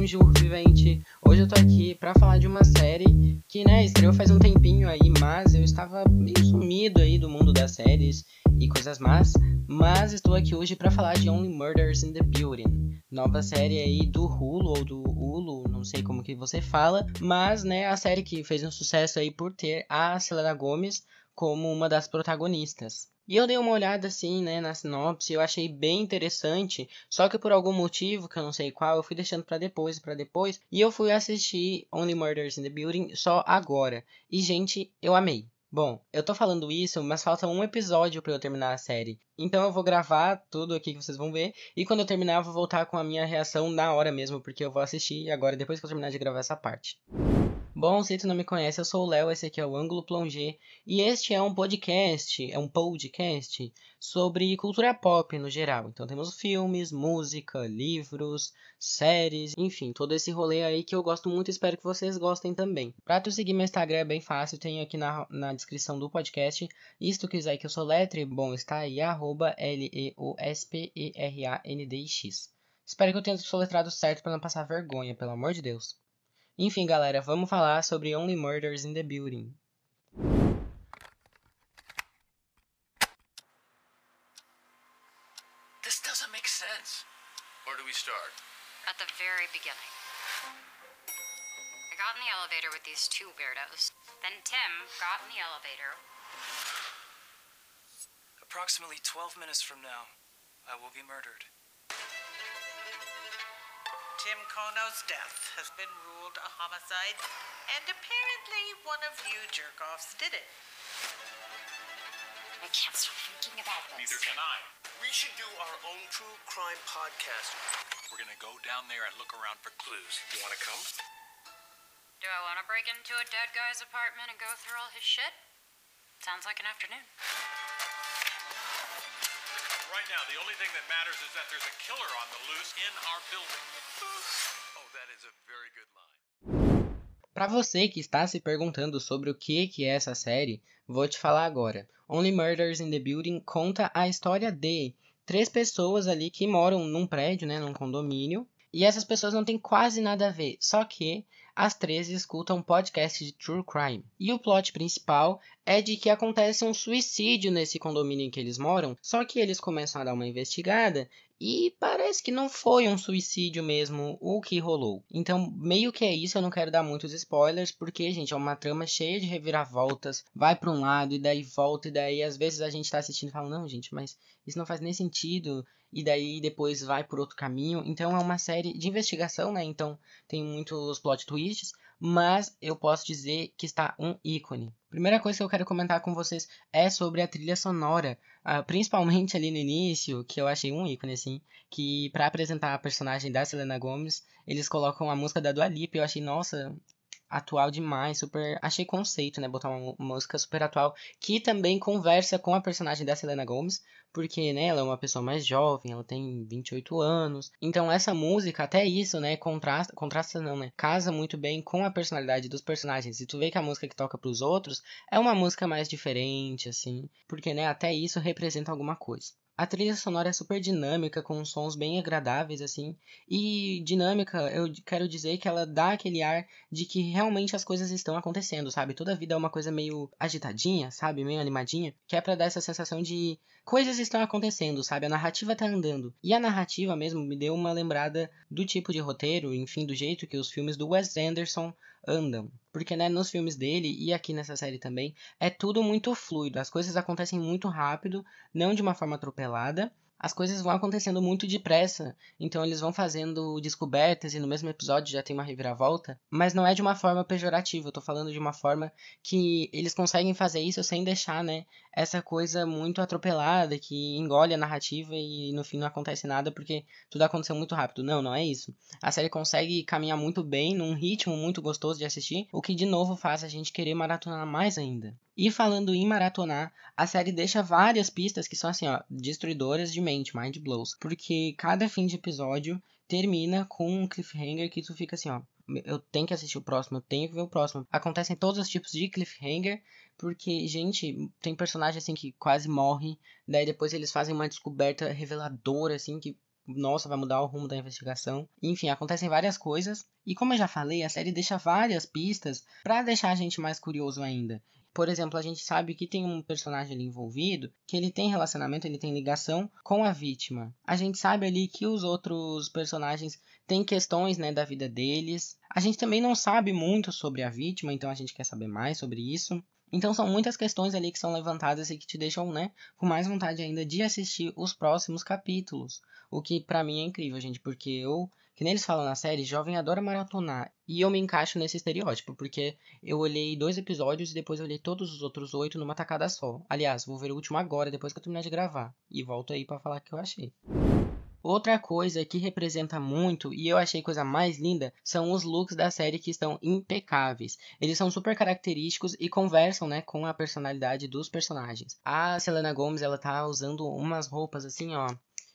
Bonjour, vivente! Hoje eu tô aqui pra falar de uma série que, né, estreou faz um tempinho aí, mas eu estava meio sumido aí do mundo das séries e coisas más. Mas estou aqui hoje para falar de Only Murders in the Building, nova série aí do Hulu ou do Hulu, não sei como que você fala, mas, né, a série que fez um sucesso aí por ter a Selena Gomez como uma das protagonistas. E eu dei uma olhada assim, né, na sinopse, eu achei bem interessante, só que por algum motivo, que eu não sei qual, eu fui deixando para depois, para depois, e eu fui assistir Only Murders in the Building só agora. E gente, eu amei. Bom, eu tô falando isso, mas falta um episódio para eu terminar a série. Então eu vou gravar tudo aqui que vocês vão ver. E quando eu terminar, eu vou voltar com a minha reação na hora mesmo, porque eu vou assistir agora depois que eu terminar de gravar essa parte. Bom, se tu não me conhece, eu sou o Léo, esse aqui é o Ângulo Plongé, e este é um podcast, é um podcast sobre cultura pop no geral. Então temos filmes, música, livros, séries, enfim, todo esse rolê aí que eu gosto muito e espero que vocês gostem também. Pra tu seguir meu Instagram é bem fácil, tenho aqui na, na descrição do podcast. E se tu quiser que eu sou letre, bom, está aí, arroba L-E-O-S-P-E-R-A-N-D-I-X. Espero que eu tenha soletrado certo para não passar vergonha, pelo amor de Deus. Enfim, galera, vamos falar sobre Only Murders in the Building. This doesn't make sense. Where do we start? At the very beginning. I got in the elevator with these two weirdos. Then Tim got in the elevator. Approximately 12 minutes from now, I will be murdered. Tim Kono's death has been ruled a homicide, and apparently one of you jerk-offs did it. I can't stop thinking about this. Neither can I. We should do our own true crime podcast. We're gonna go down there and look around for clues. You wanna come? Do I want to break into a dead guy's apartment and go through all his shit? Sounds like an afternoon. Now, the only thing that matters is that there's a killer on the loose in our building. Oh, that is a very good line. Para você que está se perguntando sobre o que que é essa série, vou te falar agora. Only Murders in the Building conta a história de três pessoas ali que moram num prédio, né, num condomínio, e essas pessoas não têm quase nada a ver, só que as três escutam um podcast de true crime. E o plot principal é de que acontece um suicídio nesse condomínio em que eles moram, só que eles começam a dar uma investigada e parece que não foi um suicídio mesmo o que rolou. Então, meio que é isso, eu não quero dar muitos spoilers, porque, gente, é uma trama cheia de reviravoltas, vai para um lado e daí volta, e daí às vezes a gente tá assistindo e fala, não, gente, mas isso não faz nem sentido, e daí depois vai por outro caminho. Então é uma série de investigação, né? Então tem muitos plot twists, mas eu posso dizer que está um ícone. Primeira coisa que eu quero comentar com vocês é sobre a trilha sonora, uh, principalmente ali no início, que eu achei um ícone assim, que para apresentar a personagem da Selena Gomez, eles colocam a música da Dua Lipa, eu achei, nossa, atual demais, super. Achei conceito, né? Botar uma, música super atual que também conversa com a personagem da Selena Gomez, porque, né, ela é uma pessoa mais jovem, ela tem 28 anos. Então, essa música, até isso, né, contrasta, contrasta não, né? Casa muito bem com a personalidade dos personagens. E tu vê que a música que toca pros outros é uma música mais diferente, assim, porque, né, até isso representa alguma coisa. A trilha sonora é super dinâmica, com sons bem agradáveis, assim. E dinâmica, eu quero dizer que ela dá aquele ar de que realmente as coisas estão acontecendo, sabe? Toda a vida é uma coisa meio agitadinha, sabe? Meio animadinha. Que é pra dar essa sensação de coisas estão acontecendo, sabe? A narrativa tá andando. E a narrativa mesmo me deu uma lembrada do tipo de roteiro, enfim, do jeito que os filmes do Wes Anderson andam. Porque, né, nos filmes dele e aqui nessa série também, é tudo muito fluido. As coisas acontecem muito rápido, não de uma forma atropelada. As coisas vão acontecendo muito depressa, então eles vão fazendo descobertas e no mesmo episódio já tem uma reviravolta, mas não é de uma forma pejorativa, eu tô falando de uma forma que eles conseguem fazer isso sem deixar, né, essa coisa muito atropelada que engole a narrativa e no fim não acontece nada porque tudo aconteceu muito rápido. Não, não é isso. A série consegue caminhar muito bem, num ritmo muito gostoso de assistir, o que de novo faz a gente querer maratonar mais ainda. E falando em maratonar, a série deixa várias pistas que são assim, ó, destruidoras de mind blows, porque cada fim de episódio termina com um cliffhanger que tu fica assim, ó, eu tenho que assistir o próximo, eu tenho que ver o próximo. Acontecem todos os tipos de cliffhanger, porque, gente, tem personagem assim que quase morre, daí depois eles fazem uma descoberta reveladora, assim, que nossa, vai mudar o rumo da investigação. Enfim, acontecem várias coisas. E como eu já falei, a série deixa várias pistas para deixar a gente mais curioso ainda. Por exemplo, a gente sabe que tem um personagem ali envolvido, que ele tem relacionamento, ele tem ligação com a vítima. A gente sabe ali que os outros personagens têm questões, né, da vida deles. A gente também não sabe muito sobre a vítima, então a gente quer saber mais sobre isso. Então são muitas questões ali que são levantadas e que te deixam, né, com mais vontade ainda de assistir os próximos capítulos. O que para mim é incrível, gente, porque eu, que nem eles falam na série, jovem adora maratonar. E eu me encaixo nesse estereótipo, porque eu olhei dois episódios e depois eu olhei todos os outros oito numa tacada só. Aliás, vou ver o último agora, depois que eu terminar de gravar. E volto aí para falar o que eu achei. Outra coisa que representa muito e eu achei coisa mais linda são os looks da série que estão impecáveis. Eles são super característicos e conversam, né, com a personalidade dos personagens. A Selena Gomez, ela tá usando umas roupas assim, ó,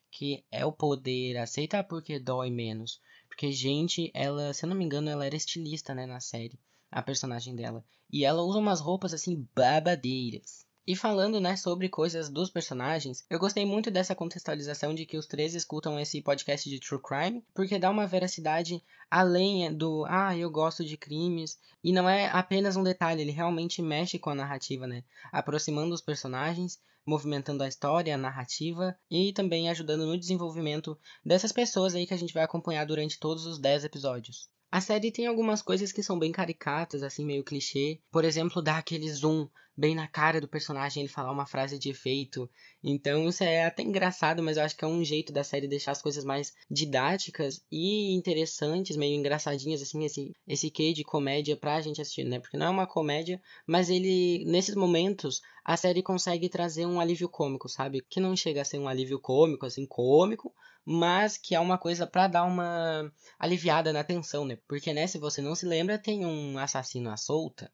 que é o poder, aceita porque dói menos. Porque gente, ela, se eu não me engano, ela era estilista, né, na série, a personagem dela. E ela usa umas roupas assim babadeiras. E falando, né, sobre coisas dos personagens, eu gostei muito dessa contextualização de que os três escutam esse podcast de True Crime, porque dá uma veracidade além do, ah, eu gosto de crimes, e não é apenas um detalhe, ele realmente mexe com a narrativa, né, aproximando os personagens, movimentando a história, a narrativa e também ajudando no desenvolvimento dessas pessoas aí que a gente vai acompanhar durante todos os 10 episódios. A série tem algumas coisas que são bem caricatas, assim, meio clichê. Por exemplo, dá aquele zoom bem na cara do personagem, ele falar uma frase de efeito. Então isso é até engraçado, mas eu acho que é um jeito da série deixar as coisas mais didáticas e interessantes, meio engraçadinhas, assim, esse, esse quê de comédia pra gente assistir, né? Porque não é uma comédia, mas ele, nesses momentos, a série consegue trazer um alívio cômico, sabe? Que não chega a ser um alívio cômico, assim, cômico, mas que é uma coisa para dar uma aliviada na tensão, né? Porque, né, se você não se lembra, tem um assassino à solta.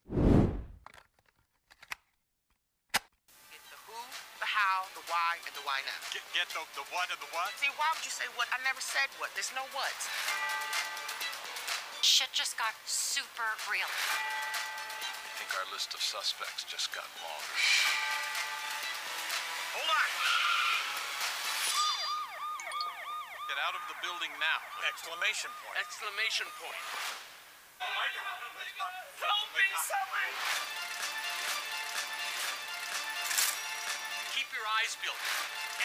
Get, get the, the what and the what? See, why would you say what? I never said what. There's no what. Shit just got super real. I think our list of suspects just got longer. Hold on! Get out of the building now. Exclamation point. Exclamation point. Oh my god! Help me, someone! Keep your eyes peeled.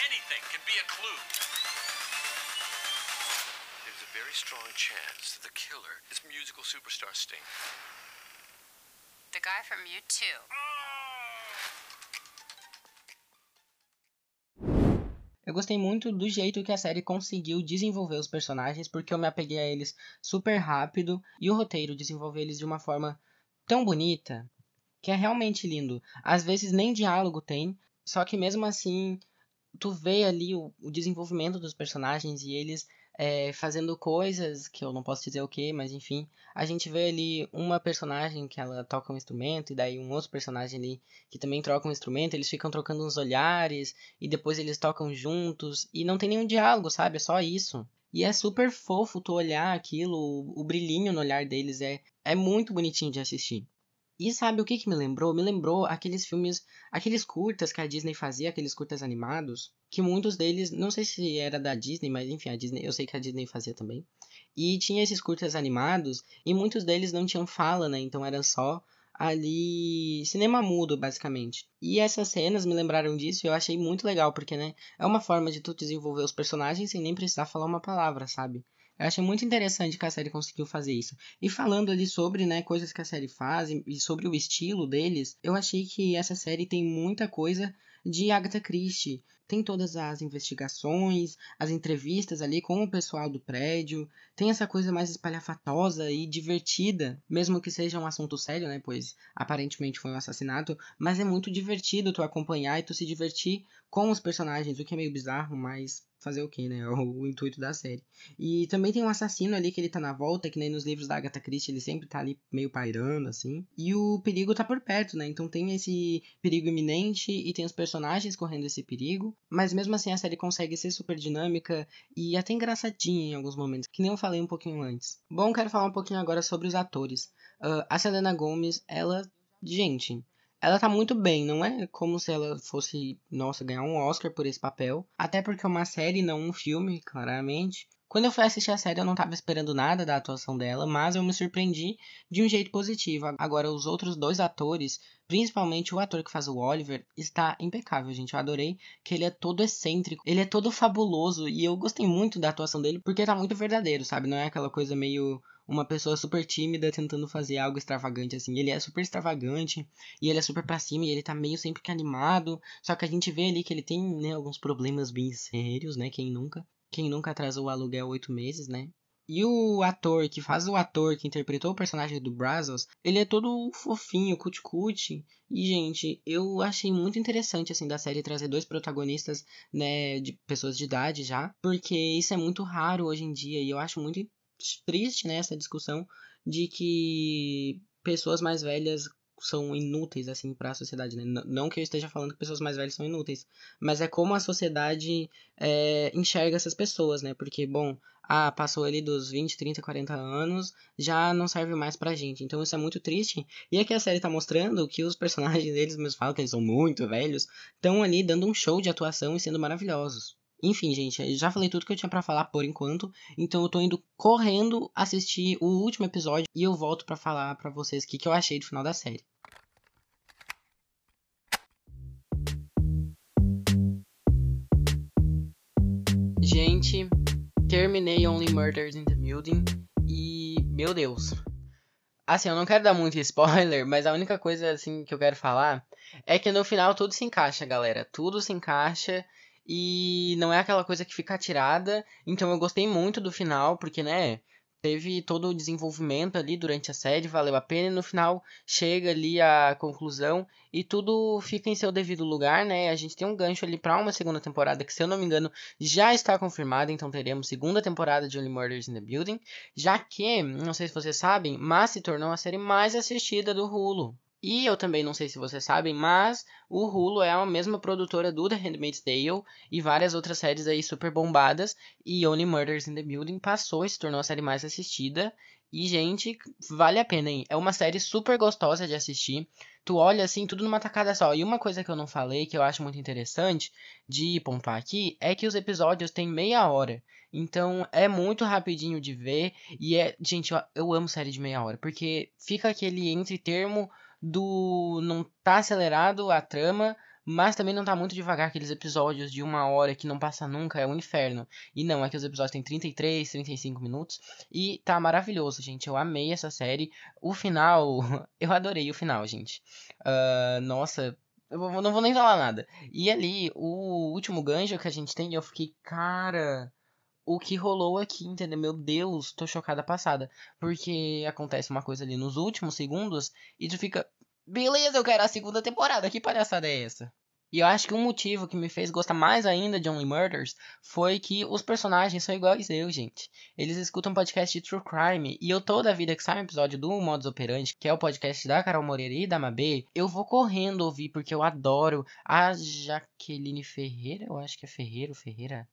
Anything can be a clue. There's a very strong chance that the killer is musical superstar Sting. The guy from U2. Eu gostei muito do jeito que a série conseguiu desenvolver os personagens, porque eu me apeguei a eles super rápido e o roteiro desenvolveu eles de uma forma tão bonita que é realmente lindo. Às vezes nem diálogo tem, só que mesmo assim tu vê ali o, o desenvolvimento dos personagens e eles é, fazendo coisas que eu não posso dizer o que, mas enfim, a gente vê ali uma personagem que ela toca um instrumento e daí um outro personagem ali que também troca um instrumento, eles ficam trocando uns olhares e depois eles tocam juntos e não tem nenhum diálogo, sabe? É só isso. E é super fofo tu olhar aquilo, o, brilhinho no olhar deles é, é muito bonitinho de assistir. E sabe o que, que me lembrou? Me lembrou aqueles filmes, aqueles curtas que a Disney fazia, aqueles curtas animados, que muitos deles, não sei se era da Disney, mas enfim, a Disney, eu sei que a Disney fazia também. E tinha esses curtas animados, e muitos deles não tinham fala, né? Então era só ali cinema mudo, basicamente. E essas cenas me lembraram disso e eu achei muito legal, porque, né, é uma forma de tu desenvolver os personagens sem nem precisar falar uma palavra, sabe? Eu achei muito interessante que a série conseguiu fazer isso. E falando ali sobre, né, coisas que a série faz e sobre o estilo deles, eu achei que essa série tem muita coisa de Agatha Christie. Tem todas as investigações, as entrevistas ali com o pessoal do prédio, tem essa coisa mais espalhafatosa e divertida, mesmo que seja um assunto sério, né, pois aparentemente foi um assassinato, mas é muito divertido tu acompanhar e tu se divertir com os personagens, o que é meio bizarro, mas fazer o que, né? O, o, intuito da série. E também tem um assassino ali que ele tá na volta, que nem nos livros da Agatha Christie, ele sempre tá ali meio pairando, assim. E o perigo tá por perto, né? Então tem esse perigo iminente e tem os personagens correndo esse perigo. Mas mesmo assim a série consegue ser super dinâmica e até engraçadinha em alguns momentos, que nem eu falei um pouquinho antes. Bom, quero falar um pouquinho agora sobre os atores. Uh, a Selena Gomez, ela. Gente, ela tá muito bem, não é como se ela fosse, nossa, ganhar um Oscar por esse papel. Até porque é uma série, não um filme, claramente. Quando eu fui assistir a série, eu não estava esperando nada da atuação dela, mas eu me surpreendi de um jeito positivo. Agora, os outros dois atores, principalmente o ator que faz o Oliver, está impecável, gente. Eu adorei que ele é todo excêntrico, ele é todo fabuloso e eu gostei muito da atuação dele porque tá muito verdadeiro, sabe? Não é aquela coisa meio uma pessoa super tímida tentando fazer algo extravagante assim. Ele é super extravagante e ele é super pra cima e ele tá meio sempre que animado. Só que a gente vê ali que ele tem, né, alguns problemas bem sérios, né? Quem nunca? Quem nunca atrasou o aluguel oito meses, né? E o ator que faz o ator que interpretou o personagem do Brazos, ele é todo fofinho, cuticute. E, gente, eu achei muito interessante, assim, da série trazer dois protagonistas, né, de pessoas de idade já. Porque isso é muito raro hoje em dia. E eu acho muito triste, né, essa discussão de que pessoas mais velhas são inúteis assim para a sociedade, né? Não que eu esteja falando que pessoas mais velhas são inúteis, mas é como a sociedade é, enxerga essas pessoas, né? Porque, bom, ah, passou ali dos 20, 30, 40 anos, já não serve mais pra gente. Então isso é muito triste. E aqui a série tá mostrando que os personagens deles mesmo falam que eles são muito velhos, estão ali dando um show de atuação e sendo maravilhosos. Enfim, gente, já falei tudo que eu tinha para falar por enquanto, então eu tô indo correndo assistir o último episódio e eu volto para falar para vocês o que, que eu achei do final da série. Gente, terminei Only Murders in the Building e, meu Deus. Assim, eu não quero dar muito spoiler, mas a única coisa assim que eu quero falar é que no final tudo se encaixa, galera. Tudo se encaixa e não é aquela coisa que fica atirada. Então eu gostei muito do final, porque, né, teve todo o desenvolvimento ali durante a série, valeu a pena, e no final chega ali a conclusão e tudo fica em seu devido lugar, né? A gente tem um gancho ali para uma segunda temporada que, se eu não me engano, já está confirmada, então teremos segunda temporada de Only Murders in the Building, já que, não sei se vocês sabem, mas se tornou a série mais assistida do Hulu. E eu também não sei se vocês sabem, mas o Hulu é a mesma produtora do The Handmaid's Tale e várias outras séries aí super bombadas. E Only Murders in the Building passou e se tornou a série mais assistida. E, gente, vale a pena, hein? É uma série super gostosa de assistir. Tu olha assim, tudo numa tacada só. E uma coisa que eu não falei, que eu acho muito interessante de pontuar aqui, é que os episódios têm meia hora. Então é muito rapidinho de ver. E é. Gente, eu, eu amo série de meia hora. Porque fica aquele entre termo do não tá acelerado a trama, mas também não tá muito devagar aqueles episódios de uma hora que não passa nunca, é um inferno. E não, é que os episódios têm 33, 35 minutos e tá maravilhoso, gente. Eu amei essa série. O final, eu adorei o final, gente. Uh, nossa, eu não vou nem falar nada. E ali, o último gancho que a gente tem, eu fiquei, cara o que rolou aqui, entendeu? Meu Deus, tô chocada passada. Porque acontece uma coisa ali nos últimos segundos e tu fica. Beleza, eu quero a segunda temporada. Que palhaçada é essa? E eu acho que um motivo que me fez gostar mais ainda de Only Murders foi que os personagens são iguais eu, gente. Eles escutam podcast de True Crime e eu toda a vida que sai um episódio do Modus Operandi, que é o podcast da Carol Moreira e da Mabê, eu vou correndo ouvir porque eu adoro a Jaqueline Ferreira, eu acho que é Ferreira, Ferreira.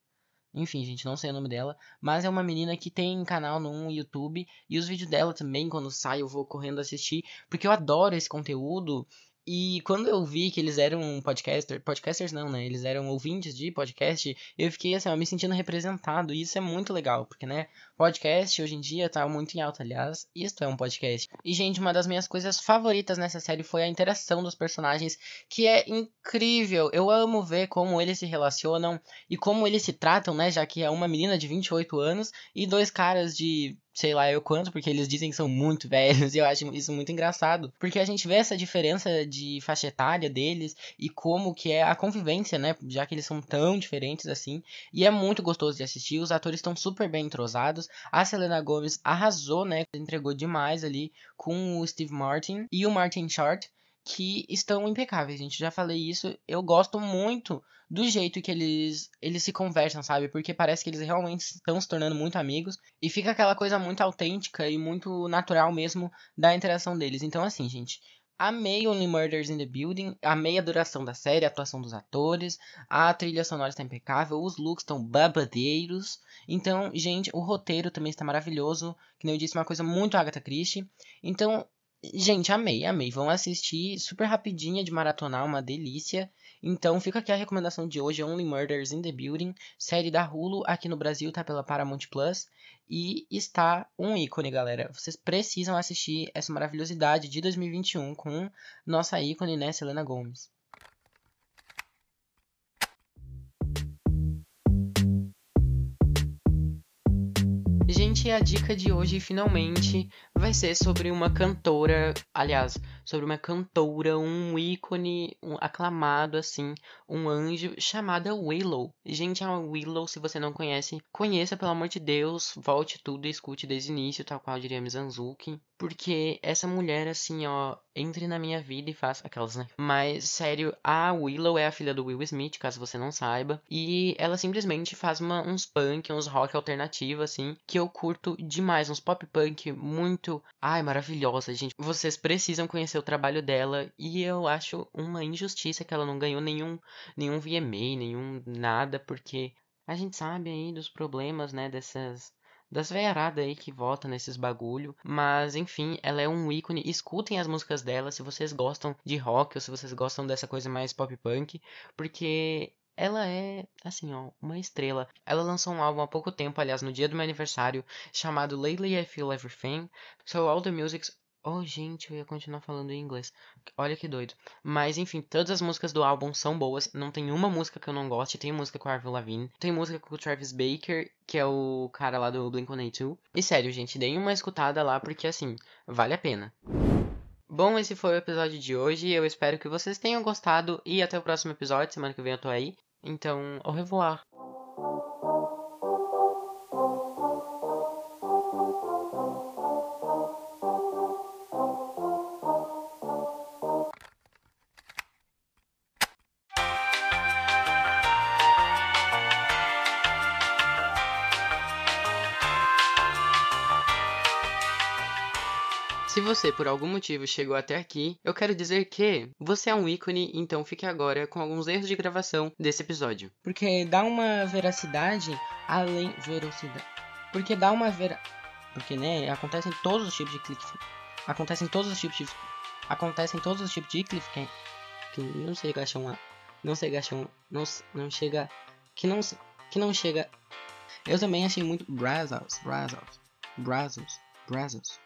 Enfim, gente, não sei o nome dela. Mas é uma menina que tem canal no YouTube. E os vídeos dela também, quando sai, eu vou correndo assistir. Porque eu adoro esse conteúdo. E quando eu vi que eles eram podcaster, podcasters não, né? Eles eram ouvintes de podcast, eu fiquei assim, ó, me sentindo representado. E isso é muito legal, porque, né? Podcast hoje em dia tá muito em alta, aliás. Isto é um podcast. E, gente, uma das minhas coisas favoritas nessa série foi a interação dos personagens, que é incrível. Eu amo ver como eles se relacionam e como eles se tratam, né? Já que é uma menina de 28 anos e dois caras de sei lá eu quanto, porque eles dizem que são muito velhos, e eu acho isso muito engraçado. Porque a gente vê essa diferença de faixa etária deles e como que é a convivência, né? Já que eles são tão diferentes assim. E é muito gostoso de assistir, os atores estão super bem entrosados. A Selena Gomez arrasou, né? Entregou demais ali com o Steve Martin e o Martin Short que estão impecáveis, gente. Já falei isso. Eu gosto muito do jeito que eles eles se conversam, sabe? Porque parece que eles realmente estão se tornando muito amigos e fica aquela coisa muito autêntica e muito natural mesmo da interação deles. Então assim, gente, Amei Only Murders in the Building, amei a duração da série, a atuação dos atores, a trilha sonora está impecável, os looks estão babadeiros. Então, gente, o roteiro também está maravilhoso, que nem eu disse, uma coisa muito Agatha Christie. Então, Gente, amei, amei. Vão assistir super rapidinha de maratonar, uma delícia. Então fica aqui a recomendação de hoje, Only Murders in the Building, série da Hulu, aqui no Brasil tá pela Paramount Plus e está um ícone, galera. Vocês precisam assistir essa maravilhosidade de 2021 com nossa ícone, né, Selena Gomez. Gente, a dica de hoje finalmente vai ser sobre uma cantora, aliás, sobre uma cantora, um ícone, um aclamado assim, um anjo chamada Willow. Gente, a Willow, se você não conhece, conheça pelo amor de Deus, volte tudo e escute desde o início, tal qual diria Mizanzuki, porque essa mulher assim, ó, entre na minha vida e faça aquelas, né? Mas sério, a Willow é a filha do Will Smith, caso você não saiba, e ela simplesmente faz uma, uns punk, uns rock alternativo assim, que eu curto demais, uns pop punk muito, ai, maravilhosa, gente. Vocês precisam conhecer o trabalho dela e eu acho uma injustiça que ela não ganhou nenhum nenhum VMA, nenhum nada, porque a gente sabe aí dos problemas, né, dessas das veiaradas aí que votam nesses bagulho. Mas, enfim, ela é um ícone. Escutem as músicas dela se vocês gostam de rock ou se vocês gostam dessa coisa mais pop punk. Porque ela é, assim, ó, uma estrela. Ela lançou um álbum há pouco tempo, aliás, no dia do meu aniversário, chamado Lately I Feel Everything. So all the musics Oh, gente, eu ia continuar falando em inglês. Olha que doido. Mas, enfim, todas as músicas do álbum são boas. Não tem uma música que eu não goste. Tem música com a Avril Lavigne. Tem música com o Travis Baker, que é o cara lá do Blink-182. E sério, gente, deem uma escutada lá, porque, assim, vale a pena. Bom, esse foi o episódio de hoje. Eu espero que vocês tenham gostado. E até o próximo episódio. Semana que vem eu tô aí. Então, au revoir. Você por algum motivo chegou até aqui, eu quero dizer que você é um ícone, então fique agora com alguns erros de gravação desse episódio. Porque dá uma veracidade além. Velocidade. Porque dá uma vera. Porque, né, acontecem todos os tipos de clique. Acontecem todos os tipos de. Acontecem todos os tipos de clique. Que, não sei gachão Não sei gachão. Não, não chega. Que não, que não chega. Eu também achei muito. Brazos. Brazos. Brazos. Brazos.